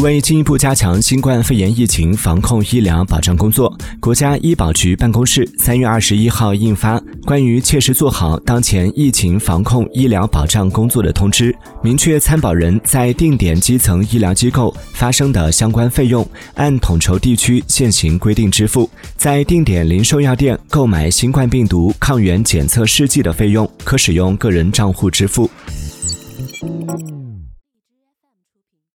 为进一步加强新冠肺炎疫情防控医疗保障工作国家医保局办公室三月二十一号印发关于切实做好当前疫情防控医疗保障工作的通知明确参保人在定点基层医疗机构发生的相关费用按统筹地区现行规定支付。在定点零售药店购买新冠病毒抗原检测试剂的费用可使用个人账户支付。